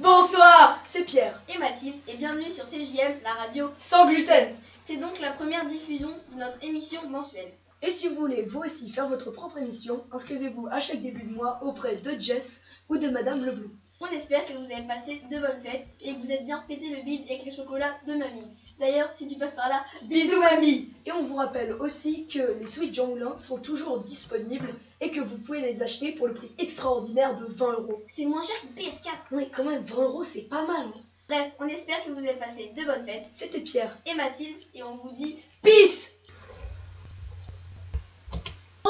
Bonsoir, c'est Pierre. et Mathilde et bienvenue sur CJM, la radio. Sans gluten. C'est donc la première diffusion de notre émission mensuelle. Et si vous voulez vous aussi faire votre propre émission, inscrivez-vous à chaque début de mois auprès de Jess ou de Madame Leblou. On espère que vous avez passé de bonnes fêtes et que vous êtes bien pété le bide avec les chocolats de mamie. D'ailleurs, si tu passes par là, Bisous mamie Et on vous rappelle aussi que les Sweet Jonglin sont toujours disponibles et que vous pouvez les acheter pour le prix extraordinaire de 20 euros. c'est moins cher qu'une PS4. Oui, quand même, 20 euros c'est pas mal. Bref, on espère que vous avez passé de bonnes fêtes C'était Pierre. et Mathilde et on vous dit Peace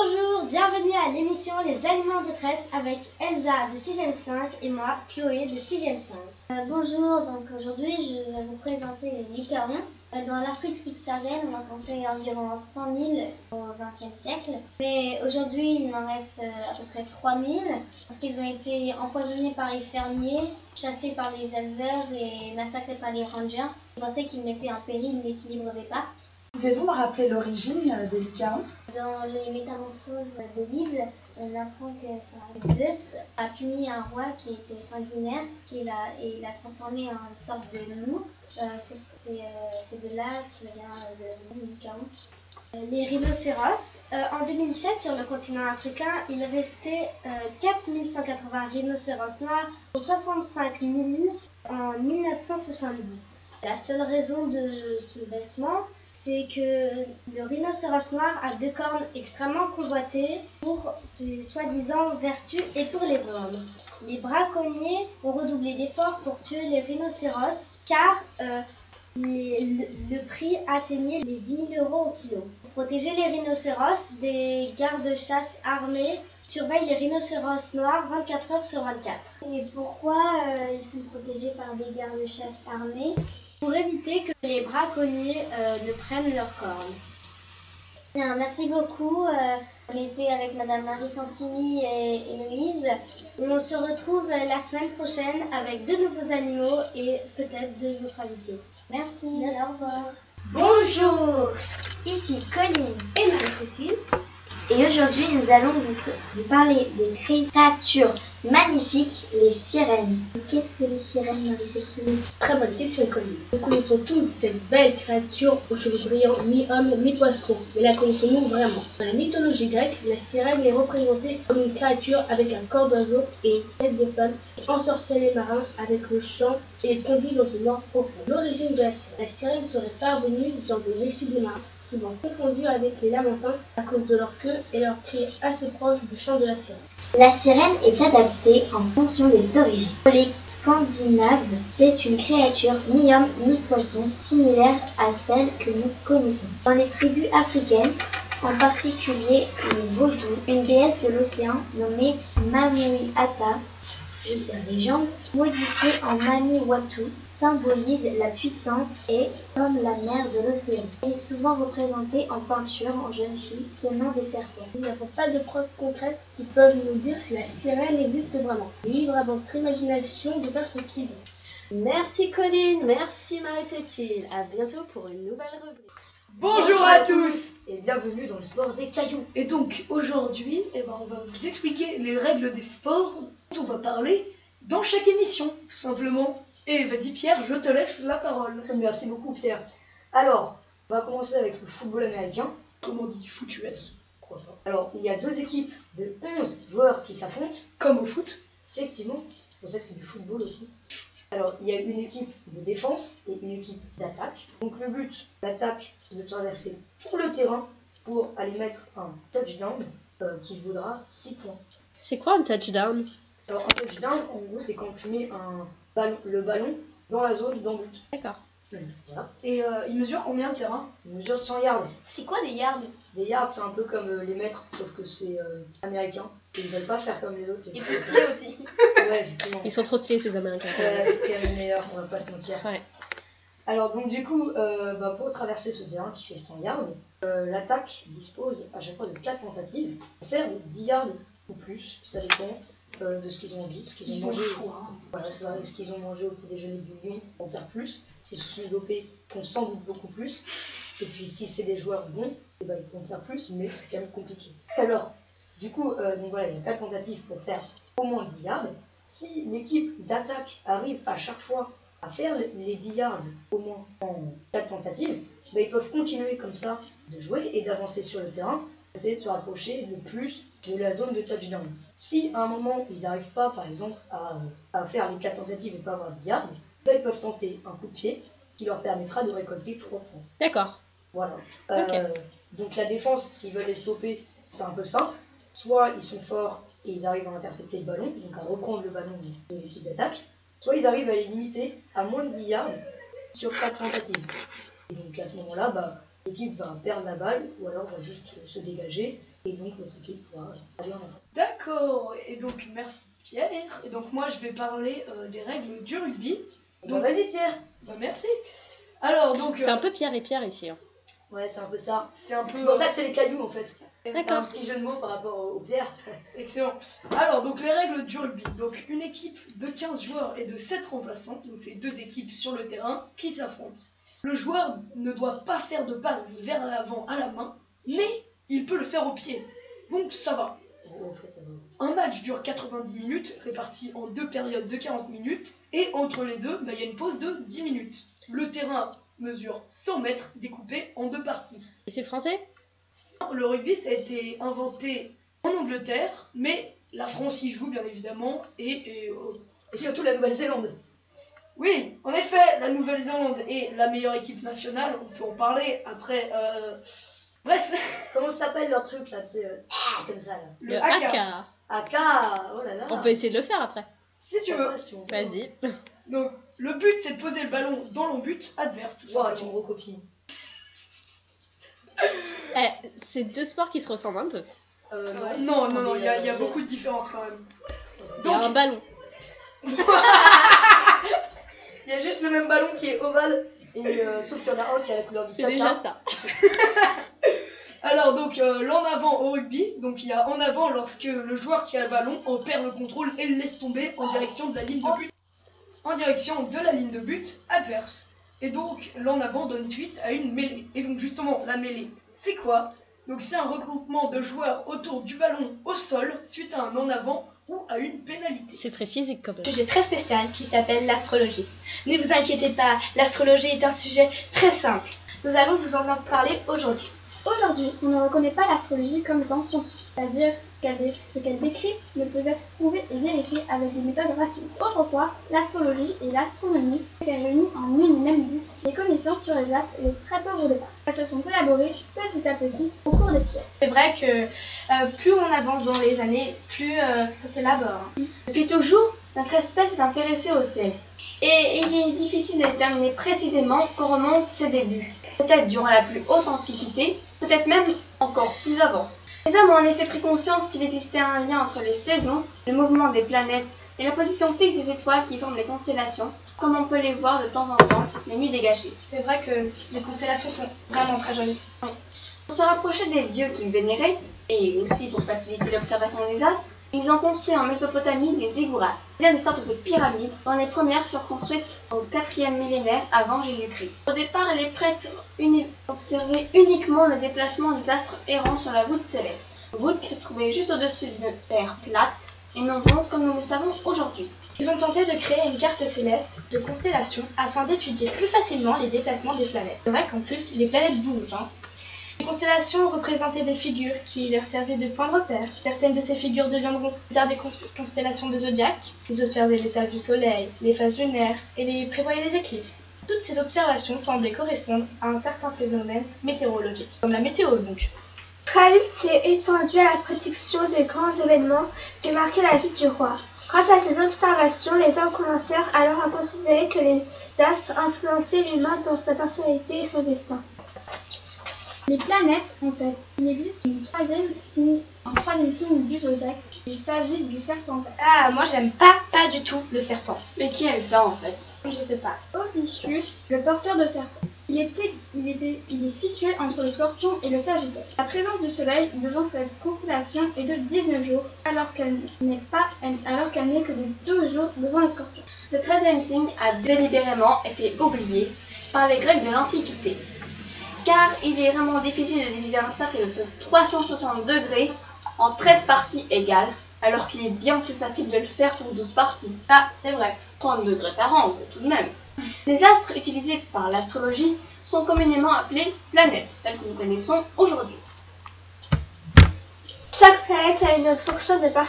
Bonjour, bienvenue à l'émission Les Animaux en détresse avec Elsa de 6ème 5 et moi, Chloé de 6ème 5. Euh, bonjour, donc aujourd'hui je vais vous présenter les licarons. Euh, dans l'Afrique subsaharienne, on en comptait environ 100 000 au XXe siècle. Mais aujourd'hui, il en reste euh, à peu près 3 000 parce qu'ils ont été empoisonnés par les fermiers, chassés par les éleveurs et massacrés par les rangers. Ils pensaient qu'ils mettaient en péril l'équilibre des parcs. Pouvez-vous me rappeler l'origine des licarons Dans les métamorphoses de Lyd, on apprend que Zeus a puni un roi qui était sanguinaire et l'a, et l'a transformé en une sorte de loup. Euh, euh, c'est de là que vient le Licaron. Euh, Les rhinocéros. En 2007, sur le continent africain, il restait euh, 4180 rhinocéros noirs pour 65 000 en 1970. La seule raison de ce baissement, c'est que le rhinocéros noir a deux cornes extrêmement convoitées pour ses soi-disant vertus et pour les vendre. Les braconniers ont redoublé d'efforts pour tuer les rhinocéros car euh, le prix atteignait les 10 000 euros au kilo. Pour protéger les rhinocéros, des gardes-chasse armés surveillent les rhinocéros noirs 24 heures sur 24. Et pourquoi euh, ils sont protégés par des gardes-chasse armés? Pour éviter que les braconniers euh, ne prennent leurs cornes. Bien, merci beaucoup. Euh, on était avec Madame Marie Santini et Héloïse. On se retrouve la semaine prochaine avec deux nouveaux animaux et peut-être deux autres invités. Merci, au revoir. Bonjour, ici Colline et Marie-Cécile. Et aujourd'hui, nous allons vous, vous parler des créatures magnifiques, les sirènes. Qu'est-ce que les sirènes, Marie-Cécile Très bonne question, Colline. Nous connaissons toutes cette belle créature aux cheveux brillants, mi-homme, mi-poisson. Mais la connaissons-nous vraiment? Dans la mythologie grecque, la sirène est représentée comme une créature avec un corps d'oiseau et une tête de femme qui ensorcelle les marins avec le chant et les conduit dans une mort profonde. L'origine de la sirène. La sirène serait parvenue dans des récits des marins, souvent confondus avec les lamentins à cause de leur queue et leur cri assez proche du chant de la sirène. La sirène est adaptée en fonction des origines. Pour les Scandinaves, c'est une créature mi-homme, mi-poisson, similaire à celle que nous connaissons. Dans les tribus africaines, en particulier les Vaudous, une déesse de l'océan nommée Mamuiata, serre les jambes, modifiée en Mami Watu, symbolise la puissance et, comme la mer de l'océan, Elle est souvent représentée en peinture en jeune fille tenant des serpents. Nous n'avons pas de preuves concrètes qui peuvent nous dire si la sirène existe vraiment. Libre à votre imagination de faire ce qu'il veut. Merci Colline, merci Marie-Cécile. À bientôt pour une nouvelle rubrique. Bonjour à tous Et bienvenue dans le sport des cailloux. Et donc aujourd'hui, eh ben, on va vous expliquer les règles des sports on va parler dans chaque émission, tout simplement. Et vas-y Pierre, je te laisse la parole. Merci beaucoup Pierre. Alors, on va commencer avec le football américain. Comment on dit foot US Pourquoi pas Alors, il y a deux équipes de 11 joueurs qui s'affrontent. Comme au foot. Effectivement, c'est pour ça que c'est du football aussi. Alors, il y a une équipe de défense et une équipe d'attaque. Donc le but, l'attaque, c'est de traverser tout le terrain pour aller mettre un touchdown euh, qui vaudra 6 points. C'est quoi un touchdown? Alors un touchdown, en gros, c'est quand tu mets un ballon, le ballon dans la zone d'en but. D'accord. Voilà. Et euh, il mesure combien de terrain Il mesure 100 yards. C'est quoi des yards? Des yards, c'est un peu comme euh, les mètres, sauf que c'est euh, américain. Ils veulent pas faire comme les autres. C'est plus stylé aussi. Ouais, effectivement. Ils sont trop stylés ces Américains. Ouais, c'est quand même meilleur, on va pas se mentir. Ouais. Alors, donc, du coup, euh, bah, pour traverser ce terrain qui fait 100 yards, euh, l'attaque dispose à chaque fois de 4 tentatives pour faire des 10 yards ou plus, ça dépend euh, de ce qu'ils ont envie, ce qu'ils Ils ont ont mangé. le choix. hein. Voilà, c'est ça, ce qu'ils ont mangé au petit déjeuner du pour en faire plus. S'ils se sont dopés, font sans doute beaucoup plus. Et puis, si c'est des joueurs bons, eh ben, ils vont faire plus, mais c'est quand même compliqué. Alors, du coup, euh, donc voilà, il y a 4 tentatives pour faire au moins 10 yards. Si l'équipe d'attaque arrive à chaque fois à faire les 10 yards au moins en 4 tentatives, bah, ils peuvent continuer comme ça de jouer et d'avancer sur le terrain, essayer de se rapprocher le plus de la zone de touchdown. Si à un moment ils n'arrivent pas par exemple à, à faire les 4 tentatives et pas avoir 10 yards, bah, ils peuvent tenter un coup de pied qui leur permettra de récolter 3 points. D'accord. Voilà. Euh, donc la défense, s'ils veulent les stopper, c'est un peu simple. Soit ils sont forts et ils arrivent à intercepter le ballon, donc à reprendre le ballon de l'équipe d'attaque. Soit ils arrivent à les limiter à moins de 10 yards sur 4 tentatives. Et donc à ce moment-là, bah, l'équipe va perdre la balle ou alors va juste se dégager et donc notre équipe pourra aller en attaque. D'accord, et donc merci Pierre. Et donc moi je vais parler euh, des règles du rugby. Donc bah, vas-y Pierre Bah merci Alors donc... C'est un peu Pierre et Pierre ici. Hein. Ouais, c'est un peu ça. C'est un peu. C'est pour ça que c'est les cailloux en fait. C'est un petit jeu de mots par rapport aux pierres. Excellent. Alors, donc les règles du rugby. Donc, une équipe de 15 joueurs et de 7 remplaçants. Donc, c'est deux équipes sur le terrain qui s'affrontent. Le joueur ne doit pas faire de passe vers l'avant à la main, mais il peut le faire au pied. Donc, ça va. En fait, ça va. Un match dure 90 minutes, réparti en deux périodes de 40 minutes. Et entre les deux, bah, il y a une pause de 10 minutes. Le terrain mesure 100 mètres découpé en deux parties. Et c'est français? Le rugby, ça a été inventé en Angleterre, mais la France y joue bien évidemment, et, euh, et, surtout la Nouvelle-Zélande. Oui, en effet, la Nouvelle-Zélande est la meilleure équipe nationale, on peut en parler après. Euh, bref. Comment s'appelle leur truc là, tu sais, ah, comme ça là. Le, le AK. AK, oh là là. On peut essayer de le faire après. Si tu veux. Vas-y. Donc, le but, c'est de poser le ballon dans l'embut adverse, tout ça. tu me recopies. Eh, c'est deux sports qui se ressemblent un peu. Euh, non, non, non, il y, a, y a beaucoup de différences quand même. Il y a un ballon. Il y a juste le même ballon qui est ovale, et, euh, sauf qu'il y en a un qui a la couleur du C'est déjà ça. Alors donc euh, l'en avant au rugby, donc il y a en avant lorsque le joueur qui a le ballon en perd le contrôle et le laisse tomber en direction de la ligne de but en direction de la ligne de but adverse. Et donc l'en avant donne suite à une mêlée. Et donc justement la mêlée, c'est quoi? Donc c'est un regroupement de joueurs autour du ballon au sol suite à un en avant ou à une pénalité. C'est très physique comme Un sujet très spécial qui s'appelle l'astrologie. Ne vous inquiétez pas, l'astrologie est un sujet très simple. Nous allons vous en parler aujourd'hui. Aujourd'hui, on ne reconnaît pas l'astrologie comme étant scientifique, c'est-à-dire ce qu'elle décrit ne peut être prouvé et vérifié avec des méthodes rationnelles. Autrefois, l'astrologie et l'astronomie étaient réunies en une même discipline. Les connaissances sur les astres étaient très pauvres au départ. Elles se sont élaborées petit à petit au cours des siècles. C'est vrai que euh, plus on avance dans les années, plus euh, ça s'élabore. Depuis toujours, notre espèce est intéressée au ciel. Et il est difficile de déterminer précisément quand remontent ses débuts. Peut-être durant la plus haute antiquité, peut-être même encore plus avant. Les hommes ont en effet pris conscience qu'il existait un lien entre les saisons, le mouvement des planètes et la position fixe des étoiles qui forment les constellations, comme on peut les voir de temps en temps les nuits dégagées. C'est vrai que les constellations sont vraiment très jolies. Pour se rapprocher des dieux qu'ils vénéraient, et aussi pour faciliter l'observation des astres, ils ont construit en Mésopotamie des ziggourats, c'est-à-dire des sortes de pyramides dont les premières furent construites au 4e millénaire avant Jésus-Christ. Au départ, les prêtres observaient uniquement le déplacement des astres errants sur la voûte céleste, voûte qui se trouvait juste au-dessus d'une terre plate et non ronde comme nous le savons aujourd'hui. Ils ont tenté de créer une carte céleste de constellations afin d'étudier plus facilement les déplacements des planètes. C'est vrai qu'en plus, les planètes bougent. Hein. Les constellations représentaient des figures qui leur servaient de point de repère. Certaines de ces figures deviendront des constellations de zodiaque. Ils observaient l'état du soleil, les phases lunaires et les prévoyaient les éclipses. Toutes ces observations semblaient correspondre à un certain phénomène météorologique, comme la météo donc. S'est étendu à la prédiction des grands événements qui marquaient la vie du roi. Grâce à ces observations, les hommes commencèrent alors à considérer que les astres influençaient l'humain dans sa personnalité et son destin. Les planètes, en fait, il existe une troisième signe, un troisième signe du zodiaque. Il s'agit du serpent. Ah, moi j'aime pas, pas du tout le serpent. Mais qui aime ça en fait? Je sais pas. Ophiuchus, le porteur de serpent. Il, était, il, était, il est situé entre le scorpion et le sagittaire. La présence du soleil devant cette constellation est de 19 jours, alors qu'elle n'est pas, alors qu'elle n'est que de 2 jours devant le scorpion. Ce treizième signe a délibérément été oublié par les Grecs de l'Antiquité car il est vraiment difficile de diviser un cercle de 360 degrés en 13 parties égales, alors qu'il est bien plus facile de le faire pour 12 parties. Ah, c'est vrai, 30 degrés par an, mais tout de même. Les astres utilisés par l'astrologie sont communément appelés planètes, celles que nous connaissons aujourd'hui. Chaque planète a une fonction de, par-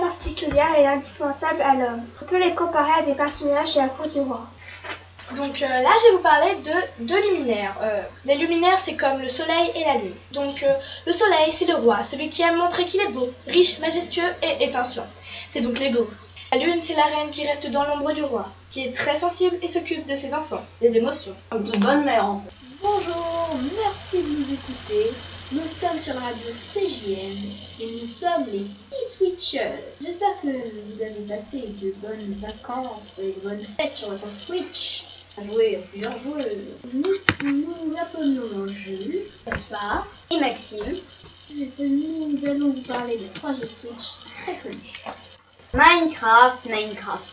particulière et indispensable à l'homme. On peut les comparer à des personnages de la cour du roi. Donc euh, là, je vais vous parler de deux luminaires. Euh, les luminaires, c'est comme le soleil et la lune. Donc euh, le soleil, c'est le roi, celui qui aime montrer qu'il est beau, riche, majestueux et étincelant. C'est donc l'ego. La lune, c'est la reine qui reste dans l'ombre du roi, qui est très sensible et s'occupe de ses enfants, des émotions. Comme toute bonne mère en fait. Bonjour, merci de nous écouter. Nous sommes sur la radio CJM et nous sommes les petits Switchers. J'espère que vous avez passé de bonnes vacances et de bonnes fêtes sur votre Switch. À jouer à plusieurs jeux. Nous nous, appelons Jules, pas? Et Maxime, Nous allons vous parler de trois jeux Switch très connus. Minecraft, Minecraft.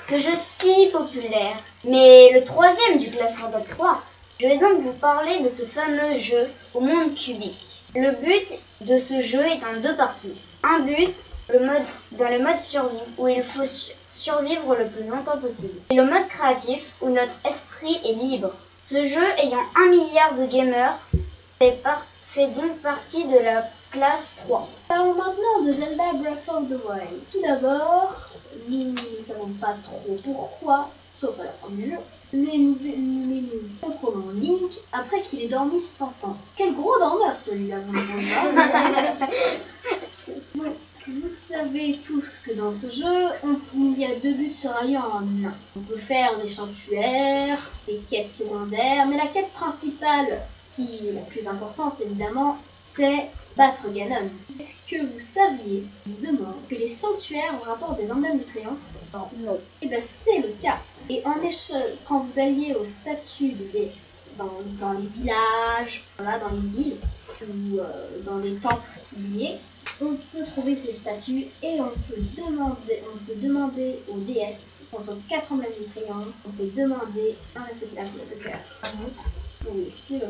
Ce jeu si populaire, mais le troisième du classement top 3. Je vais donc vous parler de ce fameux jeu au monde cubique. Le but de ce jeu est en deux parties. Un but, le mode, dans le mode survie, où il faut su- survivre le plus longtemps possible. Et le mode créatif, où notre esprit est libre. Ce jeu ayant un milliard de gamers fait, fait donc partie de la classe 3. Parlons maintenant de Zelda Breath of the Wild. Tout d'abord, nous ne savons pas trop pourquoi, sauf à la fin du jeu, mais nous, mais nous contrôlons Link après qu'il ait dormi 100 ans. Quel gros dormeur celui-là, vous Vous savez tous que dans ce jeu, on- il y a deux buts se ralliant en un. On peut faire des sanctuaires, des quêtes secondaires, mais la quête principale, qui est la plus importante évidemment, c'est battre Ganon. Est-ce que vous saviez, vous demande, que les sanctuaires ont rapport des emblèmes du triomphe? Non. Eh ben c'est le cas. Et en éche- quand vous alliez aux statues de déesses dans, dans les villages, voilà, dans les villes ou euh, dans les temples liés, on peut trouver ces statues et on peut demander, on peut demander aux déesses contre quatre emblèmes du triomphe, on peut demander un réceptacle de cœur. Oui, c'est.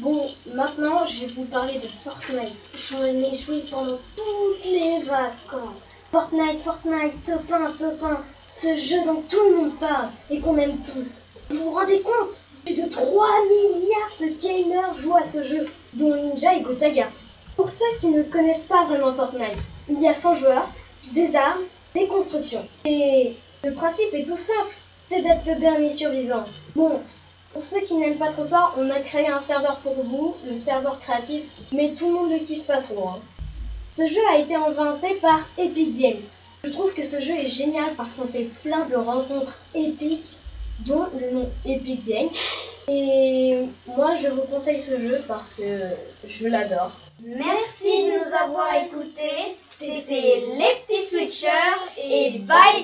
Bon, maintenant je vais vous parler de Fortnite. J'en ai joué pendant toutes les vacances. Fortnite, Fortnite, top 1, top 1. Ce jeu dont tout le monde parle et qu'on aime tous. Vous vous rendez compte? Plus de 3 milliards de gamers jouent à ce jeu, dont Ninja et Gotaga. Pour ceux qui ne connaissent pas vraiment Fortnite, il y a 100 joueurs, des armes, des constructions. Et le principe est tout simple, c'est d'être le dernier survivant. Bon, pour ceux qui n'aiment pas trop ça, on a créé un serveur pour vous, le serveur créatif, mais tout le monde ne kiffe pas trop. hein. Ce jeu a été inventé par Epic Games. Je trouve que ce jeu est génial parce qu'on fait plein de rencontres épiques, dont le nom Epic Games. Et moi, je vous conseille ce jeu parce que je l'adore. Merci de nous avoir écoutés. C'était les petits switchers et bye